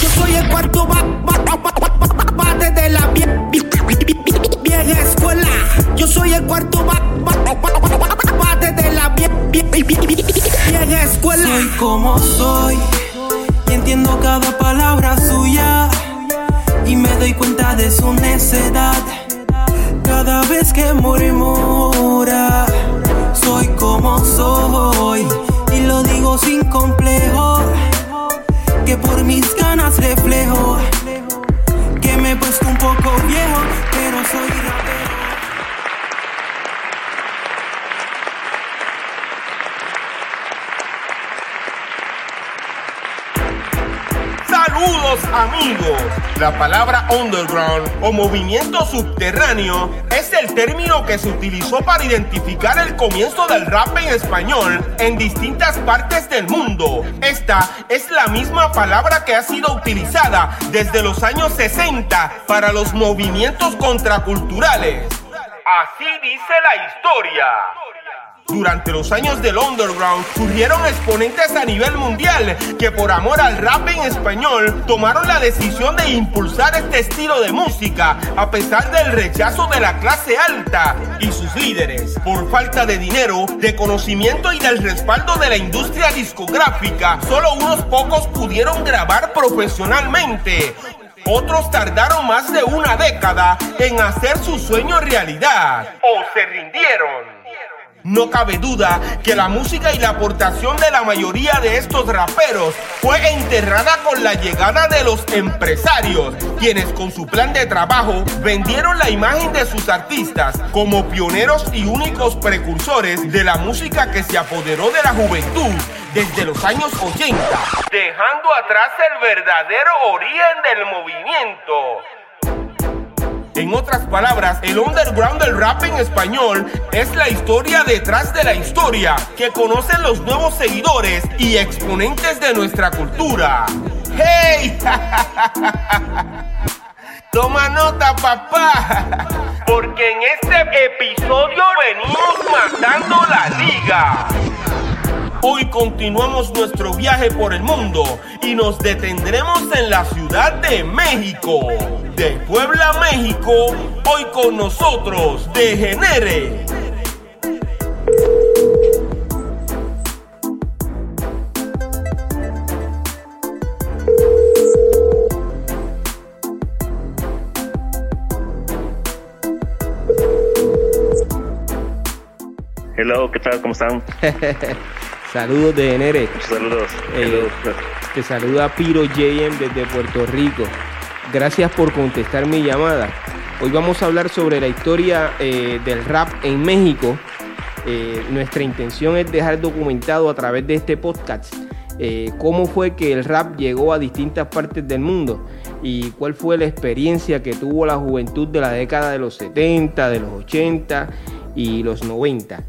Yo soy el cuarto bate de la vieja escuela. Yo soy el cuarto bate de la vieja escuela. Soy como soy y entiendo cada palabra suya y me doy cuenta de su necedad cada vez que murmura. Soy como soy y lo digo sin complejo que por mis ganas reflejo. Que me he puesto un poco viejo, pero soy Saludos amigos. La palabra underground o movimiento subterráneo es el término que se utilizó para identificar el comienzo del rap en español en distintas partes del mundo. Esta es la misma palabra que ha sido utilizada desde los años 60 para los movimientos contraculturales. Así dice la historia. Durante los años del underground surgieron exponentes a nivel mundial que por amor al rap en español tomaron la decisión de impulsar este estilo de música a pesar del rechazo de la clase alta y sus líderes. Por falta de dinero, de conocimiento y del respaldo de la industria discográfica, solo unos pocos pudieron grabar profesionalmente. Otros tardaron más de una década en hacer su sueño realidad o se rindieron. No cabe duda que la música y la aportación de la mayoría de estos raperos fue enterrada con la llegada de los empresarios, quienes con su plan de trabajo vendieron la imagen de sus artistas como pioneros y únicos precursores de la música que se apoderó de la juventud desde los años 80, dejando atrás el verdadero origen del movimiento. En otras palabras, el underground del rap en español es la historia detrás de la historia que conocen los nuevos seguidores y exponentes de nuestra cultura. ¡Hey! Toma nota, papá. Porque en este episodio venimos matando la liga. Hoy continuamos nuestro viaje por el mundo y nos detendremos en la Ciudad de México. De Puebla, México, hoy con nosotros, Degenere. Hello, ¿qué tal? ¿Cómo están? Saludos de Enere. Saludos. Eh, Hello. te saluda Piro JM desde Puerto Rico. Gracias por contestar mi llamada. Hoy vamos a hablar sobre la historia eh, del rap en México. Eh, nuestra intención es dejar documentado a través de este podcast eh, cómo fue que el rap llegó a distintas partes del mundo y cuál fue la experiencia que tuvo la juventud de la década de los 70, de los 80 y los 90.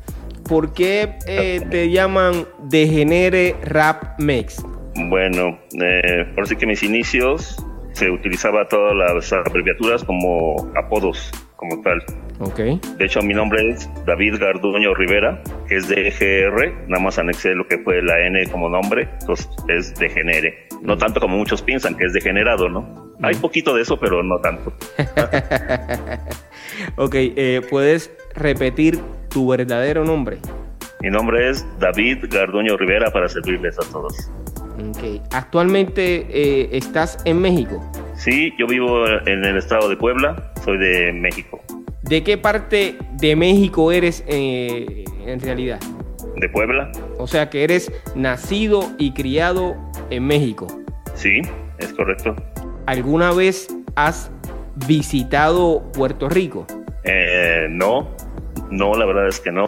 ¿Por qué eh, te llaman Degenere Rap Mex? Bueno, eh, por sí que mis inicios se utilizaba todas las abreviaturas como apodos, como tal. Ok. De hecho, mi nombre es David Garduño Rivera, que es de GR, nada más anexé lo que fue la N como nombre, entonces es Degenere. No tanto como muchos piensan que es degenerado, ¿no? Hay poquito de eso, pero no tanto. ok, eh, ¿puedes repetir tu verdadero nombre? Mi nombre es David Garduño Rivera para servirles a todos. Ok. ¿Actualmente eh, estás en México? Sí, yo vivo en el estado de Puebla, soy de México. ¿De qué parte de México eres eh, en realidad? ¿De Puebla? O sea que eres nacido y criado en México. Sí, es correcto. ¿Alguna vez has visitado Puerto Rico? Eh, no, no, la verdad es que no.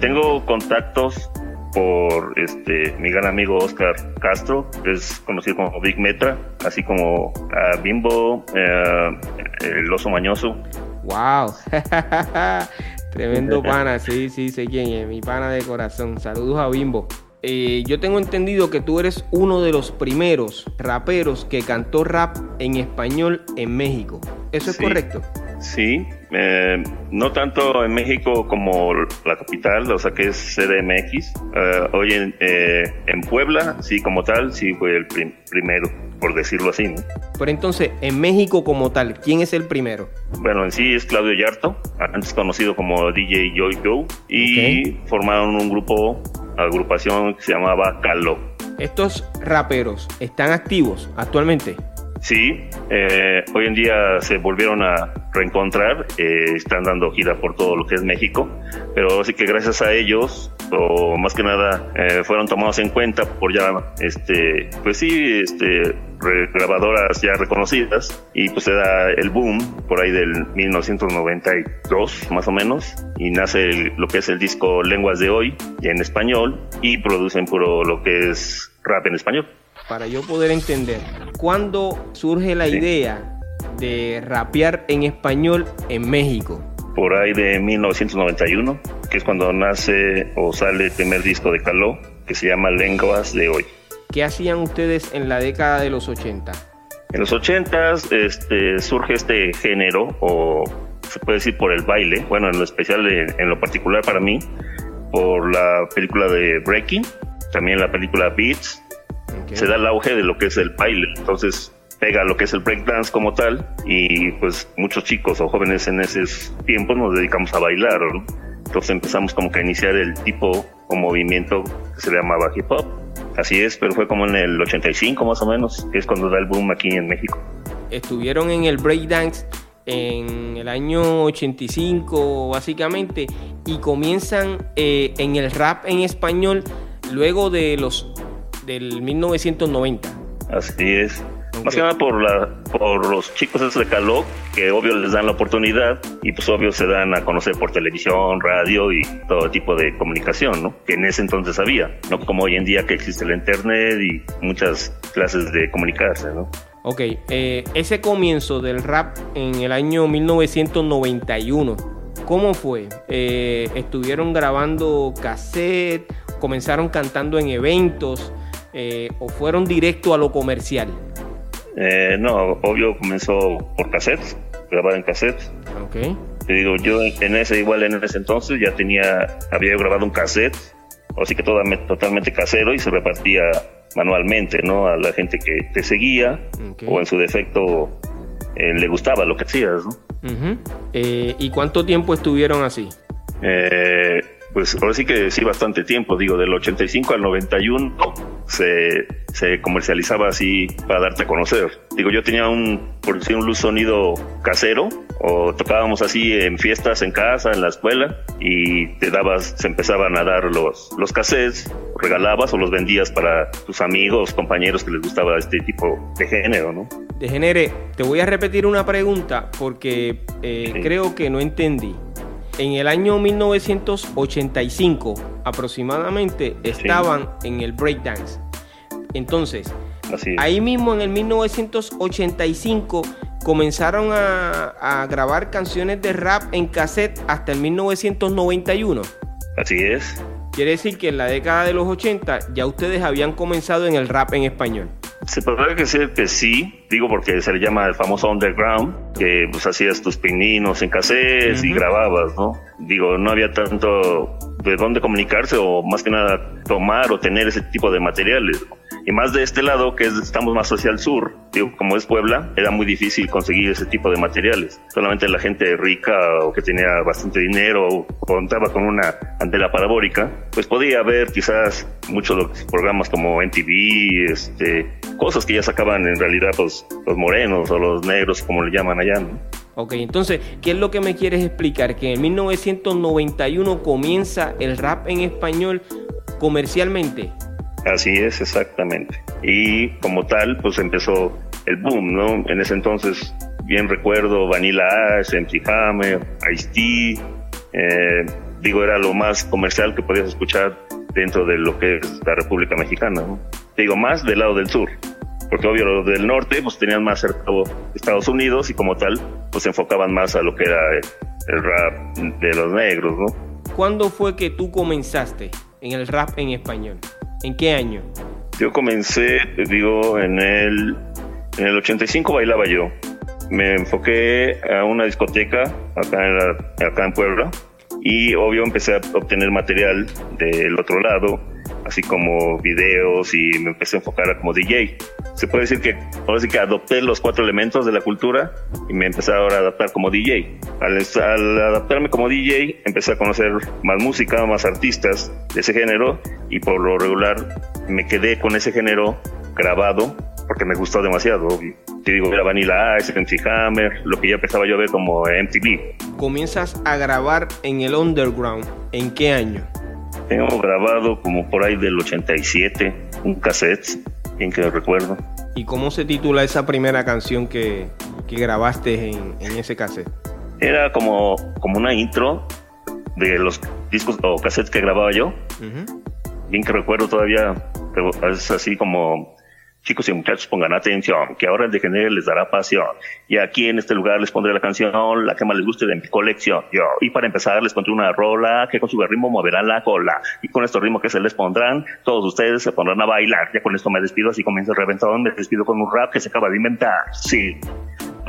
Tengo contactos por este mi gran amigo Oscar Castro, que es conocido como Big Metra, así como a Bimbo, eh, el oso mañoso. ¡Wow! Tremendo pana, sí, sí, sé quién es, mi pana de corazón. Saludos a Bimbo. Eh, yo tengo entendido que tú eres uno de los primeros raperos que cantó rap en español en México. ¿Eso es correcto? Sí, eh, no tanto en México como la capital, o sea que es CDMX. Eh, hoy en, eh, en, Puebla, sí, como tal, sí fue el primero, por decirlo así. ¿no? Pero entonces, en México como tal, ¿quién es el primero? Bueno, en sí es Claudio Yarto, antes conocido como DJ Joy Joe, y formaron un grupo, agrupación que se llamaba Calo. ¿Estos raperos están activos actualmente? Sí, eh, hoy en día se volvieron a reencontrar, eh, están dando gira por todo lo que es México, pero sí que gracias a ellos, o más que nada, eh, fueron tomados en cuenta por ya, este, pues sí, este, grabadoras ya reconocidas y pues se da el boom por ahí del 1992 más o menos y nace lo que es el disco Lenguas de Hoy en español y producen puro lo que es rap en español. Para yo poder entender, ¿cuándo surge la idea de rapear en español en México? Por ahí de 1991, que es cuando nace o sale el primer disco de Caló, que se llama Lenguas de Hoy. ¿Qué hacían ustedes en la década de los 80? En los 80 este, surge este género, o se puede decir por el baile, bueno, en lo especial, en lo particular para mí, por la película de Breaking, también la película Beats, se da el auge de lo que es el baile. Entonces pega lo que es el breakdance como tal y pues muchos chicos o jóvenes en esos tiempos nos dedicamos a bailar. Entonces empezamos como que a iniciar el tipo o movimiento que se llamaba hip hop. Así es, pero fue como en el 85 más o menos, que es cuando da el boom aquí en México. Estuvieron en el breakdance en el año 85 básicamente y comienzan eh, en el rap en español luego de los del 1990. Así es. Más que nada por, la, por los chicos esos de Caló, que obvio les dan la oportunidad y pues obvio se dan a conocer por televisión, radio y todo tipo de comunicación, ¿no? Que en ese entonces había, no como hoy en día que existe la internet y muchas clases de comunicarse, ¿no? Ok, eh, ese comienzo del rap en el año 1991, ¿cómo fue? Eh, ¿Estuvieron grabando cassette? ¿Comenzaron cantando en eventos? Eh, o fueron directo a lo comercial? Eh, no, obvio comenzó por cassettes, grabar en cassettes. Ok. Te digo, yo en ese, igual en ese entonces ya tenía, había grabado un cassette, así que todo, totalmente casero y se repartía manualmente, ¿no? A la gente que te seguía o en su defecto eh, le gustaba lo que hacías, ¿no? ¿Y cuánto tiempo estuvieron así? Eh, pues ahora sí que sí, bastante tiempo, digo, del 85 al 91 se, se comercializaba así para darte a conocer. Digo, yo tenía un, por decir, un luz sonido casero, o tocábamos así en fiestas en casa, en la escuela, y te dabas, se empezaban a dar los, los cassettes, regalabas o los vendías para tus amigos, compañeros que les gustaba este tipo de género, ¿no? De género, te voy a repetir una pregunta porque eh, creo que no entendí en el año 1985 aproximadamente estaban en el breakdance. Entonces, ahí mismo en el 1985 comenzaron a, grabar canciones de rap en cassette hasta el 1991. Así es. Quiere decir que en la década de los 80 ya ustedes habían comenzado en el rap en español. Se podría decir que sí, digo porque se le llama el famoso underground, que pues hacías tus pininos en cassettes y grababas, ¿no? Digo, no había tanto de dónde comunicarse o más que nada tomar o tener ese tipo de materiales. Y más de este lado, que estamos más hacia el sur, digo, como es Puebla, era muy difícil conseguir ese tipo de materiales. Solamente la gente rica o que tenía bastante dinero o contaba con una antena parabólica, pues podía ver quizás muchos de los programas como NTV, este, cosas que ya sacaban en realidad los, los morenos o los negros, como le llaman allá. ¿no? Ok, entonces, ¿qué es lo que me quieres explicar? Que en 1991 comienza el rap en español comercialmente. Así es, exactamente. Y como tal, pues empezó el boom, ¿no? En ese entonces, bien recuerdo, Vanilla Ash, MC Hammer, Ice-T, eh, digo, era lo más comercial que podías escuchar dentro de lo que es la República Mexicana, ¿no? Digo, más del lado del sur, porque obvio los del norte pues tenían más cercano Estados Unidos y como tal pues se enfocaban más a lo que era el rap de los negros, ¿no? ¿Cuándo fue que tú comenzaste en el rap en español? ¿En qué año? Yo comencé, digo, en el, en el 85 bailaba yo. me enfoqué a una discoteca acá en, acá en Puebla y obvio empecé a obtener material del otro lado, así como videos y me empecé a enfocar como DJ. Se puede decir que ahora sí que adopté los cuatro elementos de la cultura y me empecé ahora a adaptar como DJ. Al, adaptarme como DJ empecé a conocer más música, más artistas de ese género y por lo regular me quedé con ese género grabado porque me gustó demasiado. Te digo, era Vanilla Ice, MC Hammer, lo que ya empezaba yo a ver como MTV. Comienzas a grabar en el underground. ¿En qué año? Tengo grabado como por ahí del 87, un cassette, bien que recuerdo. ¿Y cómo se titula esa primera canción que, que grabaste en, en, ese cassette? Era como, como una intro de los discos o cassettes que grababa yo. Uh -huh. Bien que recuerdo todavía, es así como Chicos y muchachos, pongan atención, que ahora el de género les dará pasión. Y aquí en este lugar les pondré la canción, la que más les guste de mi colección. Yo. Y para empezar les pondré una rola que con su ritmo moverán la cola. Y con estos ritmos que se les pondrán, todos ustedes se pondrán a bailar. Ya con esto me despido, así comienza el reventón. Me despido con un rap que se acaba de inventar. Sí.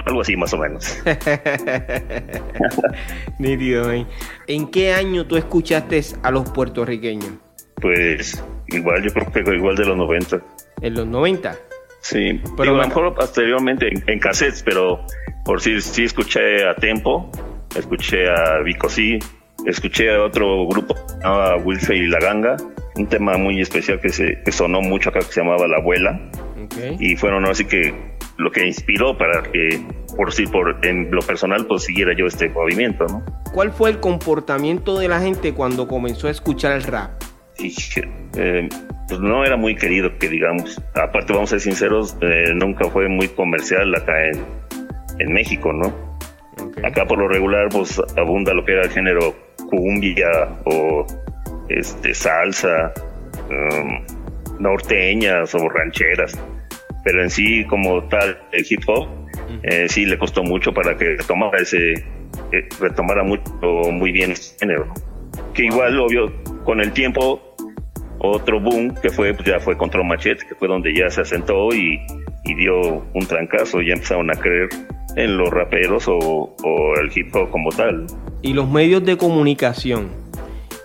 Algo así más o menos. Nítido, ¿eh? ¿En qué año tú escuchaste a los puertorriqueños? Pues igual, yo creo que igual de los 90 en los 90. Sí, pero Digo, mejor posteriormente en, en, cassettes, pero por si sí, sí, escuché a Tempo, escuché a Vico sí, escuché a otro grupo, a Wilfe y La Ganga, un tema muy especial que, se, que sonó mucho acá que se llamaba La Abuela. Okay. Y fueron así que lo que inspiró para que, por si por en lo personal, pues siguiera yo este movimiento, ¿no? ¿Cuál fue el comportamiento de la gente cuando comenzó a escuchar el rap? Y, eh, pues no era muy querido, que digamos. Aparte, vamos a ser sinceros, eh, nunca fue muy comercial acá en, en México, ¿no? Okay. Acá por lo regular, pues abunda lo que era el género cumbia o este salsa, um, norteñas o rancheras. Pero en sí, como tal, el hip hop, eh, sí le costó mucho para que retomara ese, eh, retomara mucho, muy bien ese género. Que igual, obvio, con el tiempo otro boom que fue pues ya fue Control Machete, que fue donde ya se asentó y, y dio un trancazo, ya empezaron a creer en los raperos o, o, el hip hop como tal. Y los medios de comunicación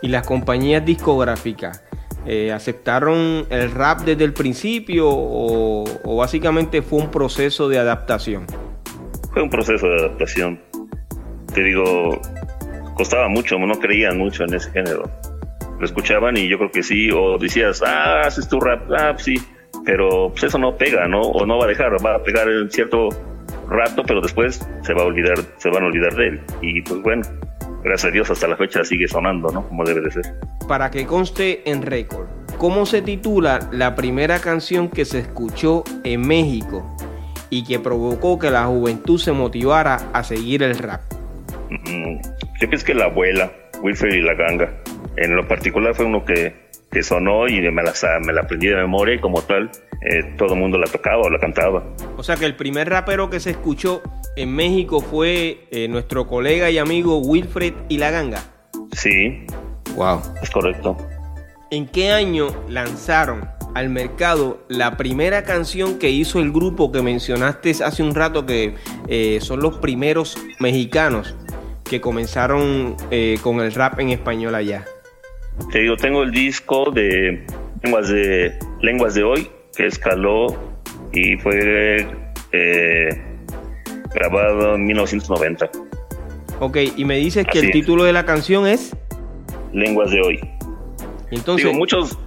y las compañías discográficas eh, aceptaron el rap desde el principio o, o básicamente fue un proceso de adaptación. Fue un proceso de adaptación. Te digo, costaba mucho, no creían mucho en ese género lo escuchaban y yo creo que sí, o decías, ah, haces tu rap, ah, pues sí, pero pues eso no pega, ¿no? O no va a dejar, va a pegar en cierto rato, pero después se va a olvidar, se van a olvidar de él. Y pues bueno, gracias a Dios hasta la fecha sigue sonando, ¿no? Como debe de ser. Para que conste en récord, ¿cómo se titula la primera canción que se escuchó en México y que provocó que la juventud se motivara a seguir el rap? Mm, yo pienso que la abuela, Wilfred y la ganga. En lo particular fue uno que, que sonó y me la, me la aprendí de memoria y como tal eh, todo el mundo la tocaba o la cantaba. O sea que el primer rapero que se escuchó en México fue eh, nuestro colega y amigo Wilfred y la ganga. Sí. Wow. Es correcto. ¿En qué año lanzaron al mercado la primera canción que hizo el grupo que mencionaste hace un rato que eh, son los primeros mexicanos que comenzaron eh, con el rap en español allá? Te digo, tengo el disco de Lenguas de, Lenguas de Hoy, que escaló y fue eh, grabado en 1990. Ok, y me dices que el título de la canción es Lenguas de Hoy. Entonces, digo, muchos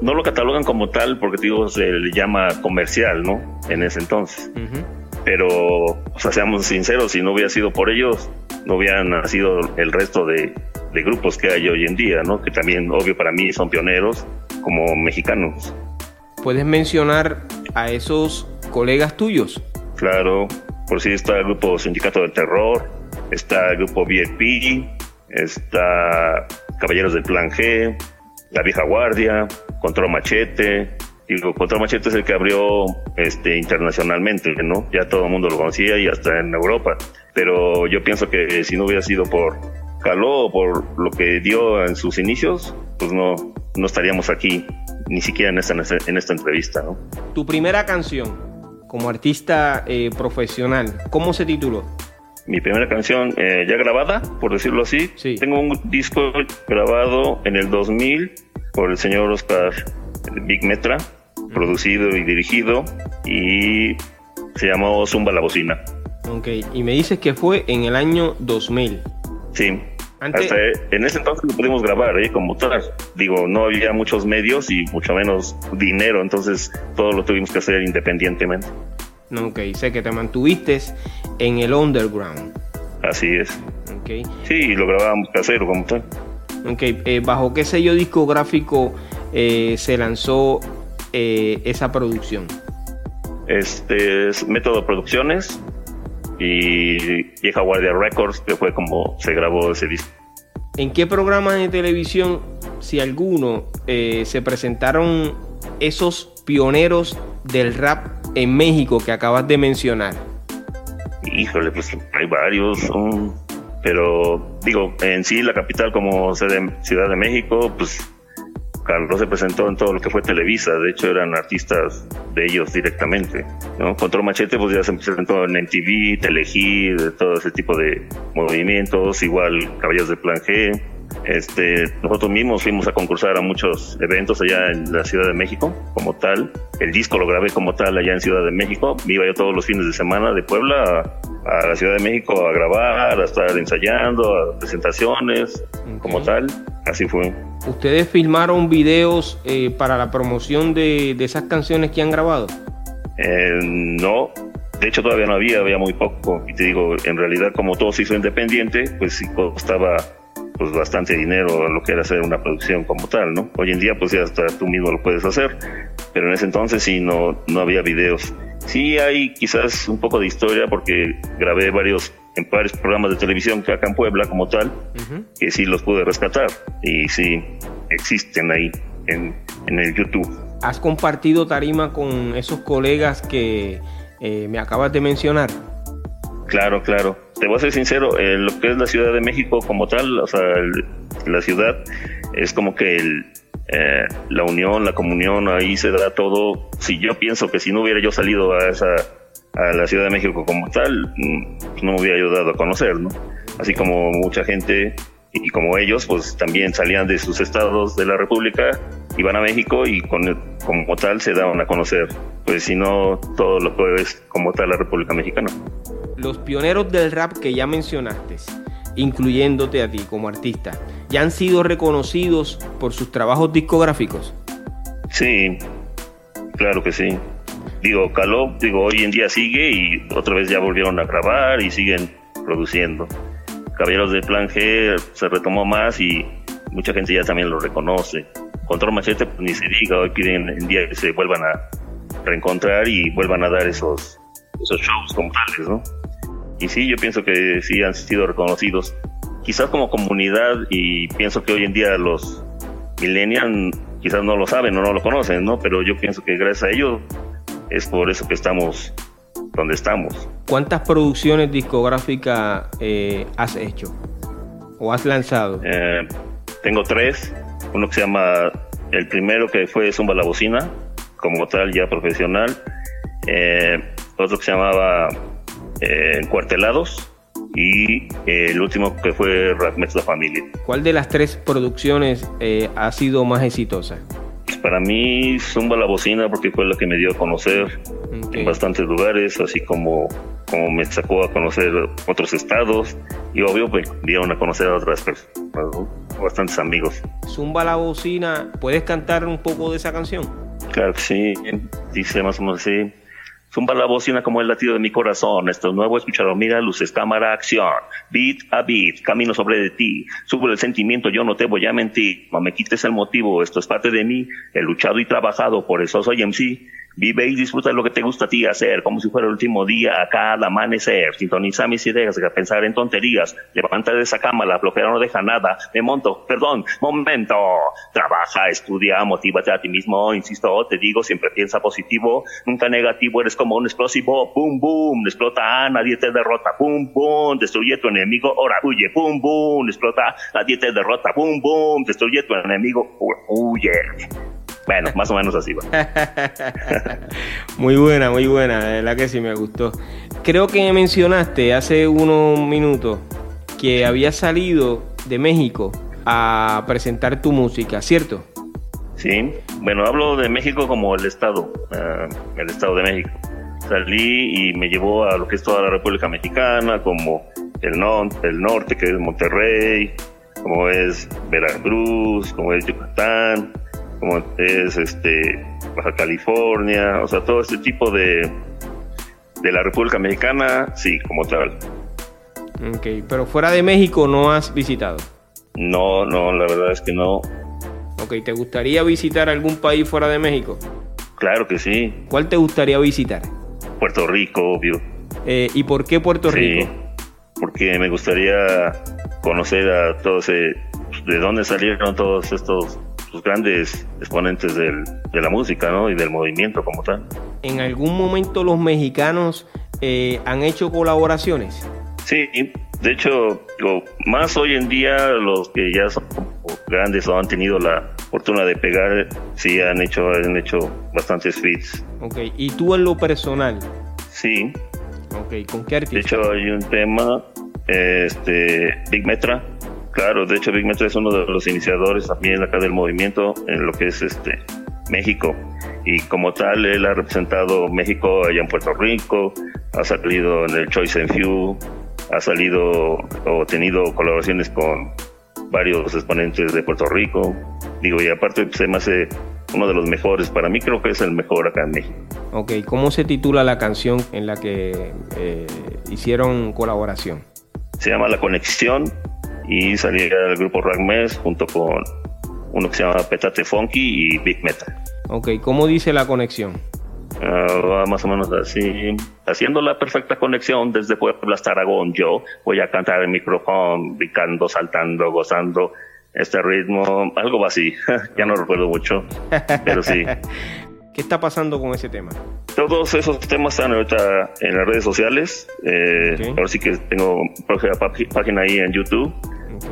no lo catalogan como tal porque digo, se le llama comercial, ¿no? En ese entonces. Uh -huh. Pero, o sea, seamos sinceros, si no hubiera sido por ellos, no hubieran nacido el resto de, de grupos que hay hoy en día, ¿no? Que también, obvio, para mí son pioneros como mexicanos. ¿Puedes mencionar a esos colegas tuyos? Claro, por si está el grupo Sindicato del Terror, está el grupo VIP, está Caballeros del Plan G, La Vieja Guardia, Control Machete. Digo, Control Machete es el que abrió este, internacionalmente, ¿no? Ya todo el mundo lo conocía y hasta en Europa. Pero yo pienso que si no hubiera sido por Caló por lo que dio en sus inicios, pues no, no estaríamos aquí, ni siquiera en esta, en esta entrevista, ¿no? Tu primera canción, como artista eh, profesional. ¿Cómo se tituló? Mi primera canción eh, ya grabada, por decirlo así. Sí. Tengo un disco grabado en el 2000 por el señor Oscar Big Metra, producido y dirigido, y se llamó Zumba la Bocina. Ok, y me dices que fue en el año 2000. Sí. Antes- Hasta en ese entonces lo pudimos grabar, ¿eh? como tal. Digo, no había muchos medios y mucho menos dinero, entonces todo lo tuvimos que hacer independientemente. Ok, sé que te mantuviste en el underground. Así es. Ok, Sí, lo grabábamos casero como tal. ok, eh, ¿bajo qué sello discográfico eh, se lanzó eh, esa producción? Este es Método Producciones y Vieja Guardia Records, que fue como se grabó ese disco. ¿En qué programas de televisión, si alguno, eh, se presentaron esos pioneros del rap en México que acabas de mencionar? Híjole, pues hay varios, um, pero digo, en sí la capital como Ciudad de México, pues Carlos se presentó en todo lo que fue Televisa, de hecho eran artistas de ellos directamente, ¿no? Control Machete pues ya se presentó en MTV, Telehit, de todo ese tipo de movimientos, igual Caballos de Plan G, este, nosotros mismos fuimos a concursar a muchos eventos allá en la Ciudad de México, como tal. El disco lo grabé como tal allá en Ciudad de México. Me iba yo todos los fines de semana de Puebla a, a la Ciudad de México a grabar, a estar ensayando, a presentaciones, como tal. Así fue. ¿Ustedes filmaron videos eh, para la promoción de, de esas canciones que han grabado? Eh, no, de hecho todavía no había, había muy poco. Y te digo, en realidad como todo se hizo independiente, pues sí costaba pues bastante dinero lo que era hacer una producción como tal, ¿no? Hoy en día pues ya hasta tú mismo lo puedes hacer, pero en ese entonces sí no, no había videos. Sí hay quizás un poco de historia porque grabé varios en varios programas de televisión que acá en Puebla como tal, que sí los pude rescatar y sí existen ahí en, en el YouTube. ¿Has compartido tarima con esos colegas que eh, me acabas de mencionar? Claro, claro. Te voy a ser sincero, en lo que es la Ciudad de México como tal, o sea, el- la ciudad es como que el, eh, la unión, la comunión, ahí se da todo. Si yo pienso que si no hubiera yo salido a esa a la Ciudad de México como tal, mm, pues no me hubiera yo dado a conocer, ¿no? Así como mucha gente y como ellos, pues también salían de sus estados de la República, iban a México y con, como tal se daban a conocer. Pues si no, todo lo que es como tal la República Mexicana. Los pioneros del rap que ya mencionaste, incluyéndote a ti como artista, ya han sido reconocidos por sus trabajos discográficos. Sí, claro que sí. Digo, Caló, digo, hoy en día sigue y otra vez ya volvieron a grabar y siguen produciendo. Caballeros de Plan G se retomó más y mucha gente ya también lo reconoce. Control Machete, pues ni se diga, hoy piden en día que se vuelvan a reencontrar y vuelvan a dar esos, esos shows como tales, ¿no? Y sí, yo pienso que sí han sido reconocidos, quizás como comunidad y pienso que hoy en día los millennials quizás no lo saben o no lo conocen, ¿no? Pero yo pienso que gracias a ellos es por eso que estamos donde estamos. ¿Cuántas producciones discográficas eh, has hecho o has lanzado? Eh, tengo tres, uno que se llama, el primero que fue Zumba la Bocina, como tal ya profesional, eh, otro que se llamaba eh, Cuartelados y el último que fue Rap Mezcla Family. ¿Cuál de las tres producciones ha sido más exitosa? Pues para mí Zumba la Bocina porque fue la que me dio a conocer en bastantes lugares, así como, como me sacó a conocer otros estados y obvio me dieron a conocer a otras personas, bastantes amigos. Zumba la bocina, ¿puedes cantar un poco de esa canción? Claro que sí, dice más o menos así. Zumba la bocina como el latido de mi corazón. Esto es nuevo, mira, luces, cámara, acción. Beat a beat, camino sobre de ti. Sube el sentimiento, yo no te voy a mentir. No me quites el motivo, esto es parte de mí. He luchado y trabajado, por eso soy MC. Vive y disfruta lo que te gusta a ti hacer, como si fuera el último día, a cada amanecer. Sintoniza mis ideas, deja pensar en tonterías. Levanta de esa cama, la flojera no deja nada. Me monto, perdón, momento. Trabaja, estudia, motívate a ti mismo. Insisto, te digo, siempre piensa positivo. Nunca negativo, eres como un explosivo. Boom, boom, explota, nadie te derrota. Boom, boom, destruye tu enemigo, ahora huye. Boom, boom, explota, nadie te derrota. Boom, boom, destruye tu enemigo, huye. Bueno, más o menos así va. muy buena, muy buena, de verdad que sí me gustó. Creo que mencionaste hace unos minutos que había salido de México a presentar tu música, ¿cierto? Sí, bueno, hablo de México como el Estado, uh, el Estado de México. Salí y me llevó a lo que es toda la República Mexicana, como el, no el norte, que es Monterrey, como es Veracruz, como es Yucatán, como es este Baja California, o sea, todo este tipo de, de la República Mexicana, sí, como tal. Ok, pero fuera de México no has visitado. No, no, la verdad es que no. Ok, ¿te gustaría visitar algún país fuera de México? Claro que sí. ¿Cuál te gustaría visitar? Puerto Rico, obvio. Eh, ¿Y por qué Puerto sí, Rico? Porque me gustaría conocer a todos, eh, de dónde salieron todos estos los grandes exponentes del, de la música ¿no? y del movimiento como tal. ¿En algún momento los mexicanos eh, han hecho colaboraciones? Sí, de hecho, digo, más hoy en día los que ya son grandes o han tenido la fortuna de pegar, sí han hecho, han hecho bastantes feats. Ok, ¿y tú en lo personal? Sí. Ok, ¿con qué artista? De hecho, hay un tema, este, Big Metra, Claro, de hecho Big Metra es uno de los iniciadores también acá del movimiento en lo que es este México y como tal él ha representado México allá en Puerto Rico, ha salido en el Choice and Few, ha salido o tenido colaboraciones con varios exponentes de Puerto Rico, digo y aparte pues, se me hace uno de los mejores, para mí creo que es el mejor acá en México. Ok, ¿cómo se titula la canción en la que eh, hicieron colaboración? Se llama La Conexión y salía el grupo Ragmes junto con uno que se llama Petate Funky y Big Metal. Ok, ¿cómo dice la conexión? Uh, más o menos así, haciendo la perfecta conexión desde Puebla hasta Aragón, yo voy a cantar el micrófono, picando, saltando, gozando este ritmo, algo así, ya no recuerdo mucho, pero sí. ¿Qué está pasando con ese tema? Todos esos temas están ahorita en las redes sociales. Eh, okay. Ahora sí que tengo página ahí en YouTube.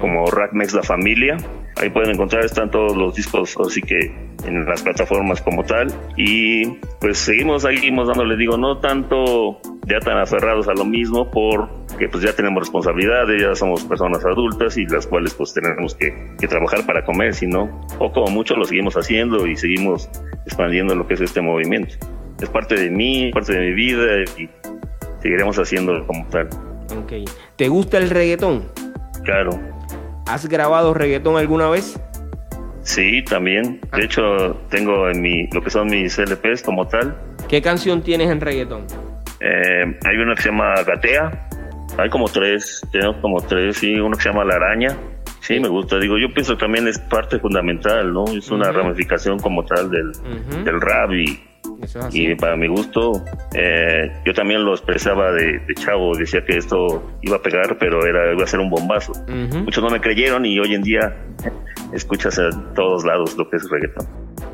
Como Rackmex La Familia. Ahí pueden encontrar, están todos los discos, así que en las plataformas como tal. Y pues seguimos, seguimos dándole, digo, no tanto ya tan aferrados a lo mismo porque pues ya tenemos responsabilidades, ya somos personas adultas y las cuales pues tenemos que, que trabajar para comer, sino o como mucho lo seguimos haciendo y seguimos expandiendo lo que es este movimiento. Es parte de mí, parte de mi vida y seguiremos haciéndolo como tal. Ok. ¿Te gusta el reggaetón? Claro. ¿Has grabado reggaetón alguna vez? Sí, también. De hecho, tengo en mi, lo que son mis LPs como tal. ¿Qué canción tienes en reggaetón? Eh, hay una que se llama Gatea. Hay como tres, tenemos como tres, sí, uno que se llama La Araña. Sí, me gusta. Digo, yo pienso que también es parte fundamental, ¿no? Es una uh -huh. ramificación como tal del, uh -huh. del rap y, y para mi gusto, eh, yo también lo expresaba de, de, chavo, decía que esto iba a pegar, pero era iba a ser un bombazo. Uh -huh. Muchos no me creyeron y hoy en día escuchas en todos lados lo que es reggaetón.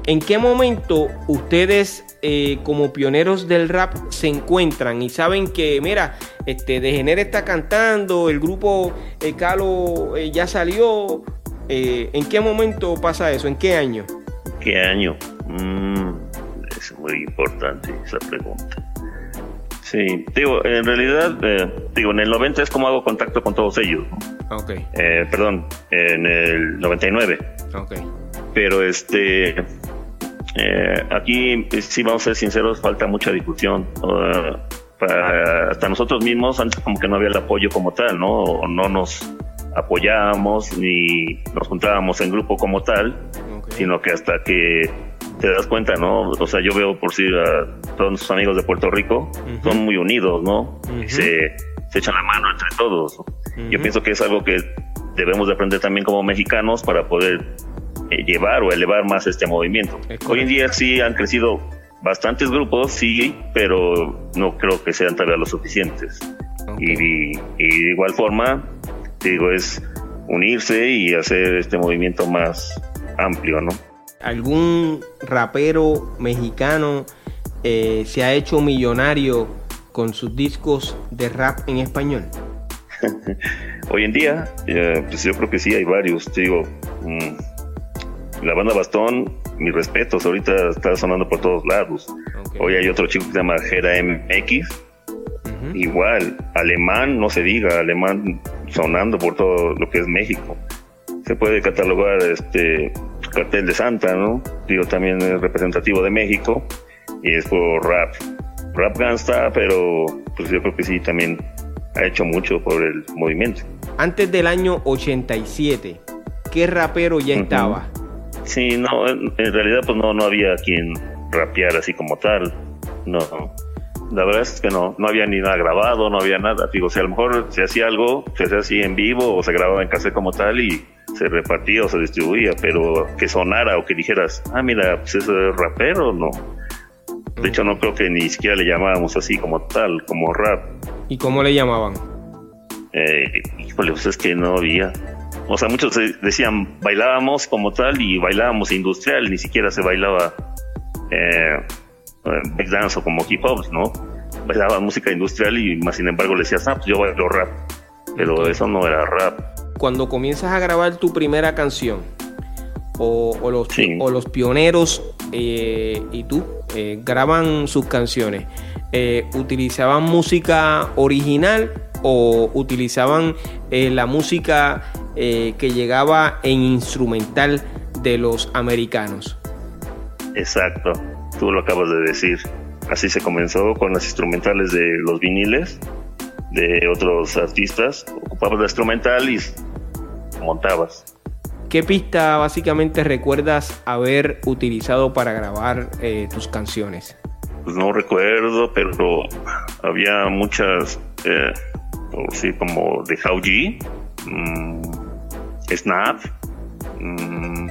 ¿En qué momento ustedes eh, como pioneros del rap se encuentran y saben que, mira, este, Degener está cantando, el grupo eh, Calo eh, ya salió? Eh, ¿En qué momento pasa eso? ¿En qué año? ¿Qué año? Mm, es muy importante esa pregunta. Sí, digo, en realidad, eh, digo, en el 90 es como hago contacto con todos ellos. ¿no? Ok. Eh, perdón, en el 99. Ok. Pero este, eh, aquí, si vamos a ser sinceros, falta mucha discusión. Uh, para, hasta nosotros mismos, antes como que no había el apoyo como tal, ¿no? O no nos apoyábamos ni nos juntábamos en grupo como tal, okay. sino que hasta que te das cuenta, ¿no? O sea, yo veo por sí a todos nuestros amigos de Puerto Rico, uh -huh. son muy unidos, ¿no? Uh -huh. se, se, echan la mano entre todos. Uh -huh. Yo pienso que es algo que debemos de aprender también como mexicanos para poder eh, llevar o elevar más este movimiento. Hoy en día sí han crecido bastantes grupos, sí, pero no creo que sean todavía los suficientes. Okay. Y, y, de igual forma, digo, es unirse y hacer este movimiento más amplio, ¿no? ¿Algún rapero mexicano eh, se ha hecho millonario con sus discos de rap en español? Hoy en día, eh, pues yo creo que sí hay varios. Digo, mmm, la banda Bastón mis respetos, ahorita está sonando por todos lados. Hoy hay otro chico que se llama Gera MX, igual, alemán, no se diga, alemán sonando por todo lo que es México. Se puede catalogar este cartel de Santa, ¿no? Digo, también es representativo de México y es por rap. Rap gangsta, pero pues yo creo que sí también ha hecho mucho por el movimiento. Antes del año 87, ¿qué rapero ya estaba? Sí, no, en, realidad pues no, no había quien rapear así como tal. No, la verdad es que no, no había ni nada grabado, no había nada. Digo, si a lo mejor se hacía algo, se hacía así en vivo o se grababa en cassette como tal y se repartía o se distribuía, pero que sonara o que dijeras, ah, mira, pues eso es rapero, no. De hecho, no creo que ni siquiera le llamábamos así como tal, como rap. ¿Y cómo le llamaban? Eh, híjole, pues es que no había. O sea, muchos decían bailábamos como tal y bailábamos industrial, ni siquiera se bailaba eh, back dance o como hip hop, ¿no? Bailaba música industrial y más sin embargo le decías, ah, pues yo bailo rap. Pero eso no era rap. Cuando comienzas a grabar tu primera canción, o, los, o los, pioneros eh, y tú eh, graban sus canciones, eh, ¿utilizaban música original o utilizaban la música que llegaba en instrumental de los americanos? Exacto tú lo acabas de decir. Así se comenzó con las instrumentales de los viniles de otros artistas. Ocupabas la instrumental y montabas. ¿Qué pista básicamente recuerdas haber utilizado para grabar eh, tus canciones? Pues no recuerdo, pero había muchas, eh, sí, como de How G, mm, Snap, mm,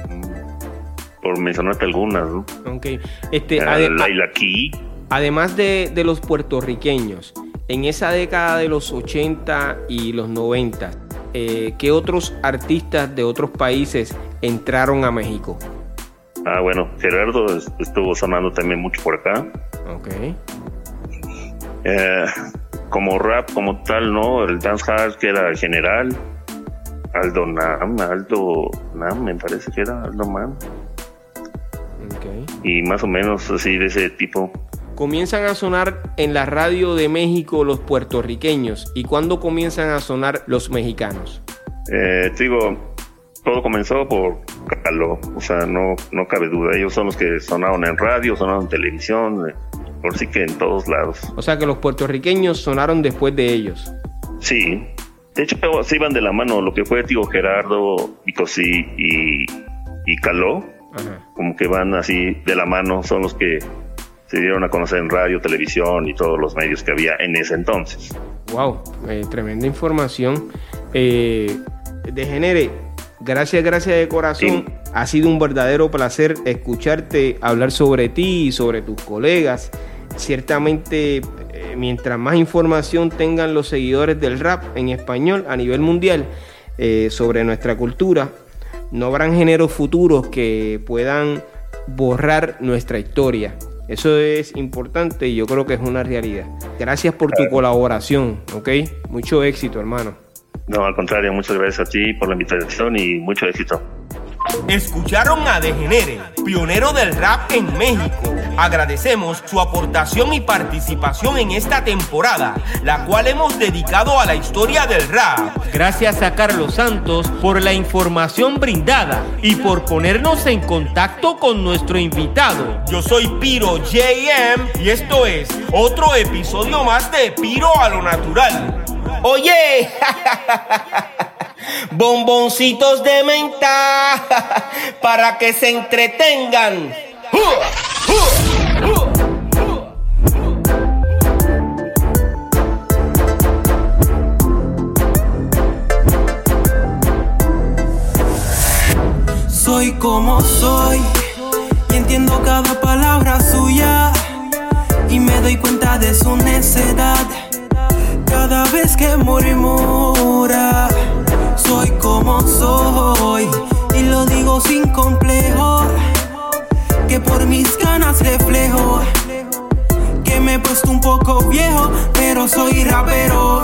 por mencionarte algunas, ¿no? Ok. Este, Además de, los puertorriqueños, en esa década de los 80 y los 90, eh, ¿qué otros artistas de otros países entraron a México? Ah, bueno, Gerardo estuvo sonando también mucho por acá. Ok. Eh, como rap, como tal, ¿no? El dancehall que era general. Aldo Nam, Aldo Nam, me parece que era Aldo Nam y más o menos así de ese tipo. Comienzan a sonar en la radio de México los puertorriqueños y cuándo comienzan a sonar los mexicanos. Eh, digo, todo comenzó por Caló, o sea, no, no cabe duda. Ellos son los que sonaron en radio, sonaron en televisión, eh, por sí que en todos lados. O sea que los puertorriqueños sonaron después de ellos. Sí, de hecho se iban de la mano lo que fue Tío Gerardo, Vicosí y, y Caló como que van así de la mano, son los que se dieron a conocer en radio, televisión y todos los medios que había en ese entonces. Wow, eh, tremenda información. Eh, Degenere, gracias, gracias de corazón. Ha sido un verdadero placer escucharte hablar sobre ti y sobre tus colegas. Ciertamente, eh, mientras más información tengan los seguidores del rap en español a nivel mundial eh, sobre nuestra cultura, no habrán géneros futuros que puedan borrar nuestra historia. Eso es importante y yo creo que es una realidad. Gracias por tu colaboración, ¿ok? Mucho éxito, hermano. No, al contrario, muchas gracias a ti por la invitación y mucho éxito. Escucharon a Degenere, pionero del rap en México. Agradecemos su aportación y participación en esta temporada, la cual hemos dedicado a la historia del rap. Gracias a Carlos Santos por la información brindada y por ponernos en contacto con nuestro invitado. Yo soy Piro JM y esto es otro episodio más de Piro a lo Natural. Oye, bomboncitos de menta para que se entretengan. Soy como soy y entiendo cada palabra suya y me doy cuenta de su necedad cada vez que murmura. Soy como soy y lo digo sin complejo que por mis ganas reflejo que me he puesto un poco viejo, pero soy rapero.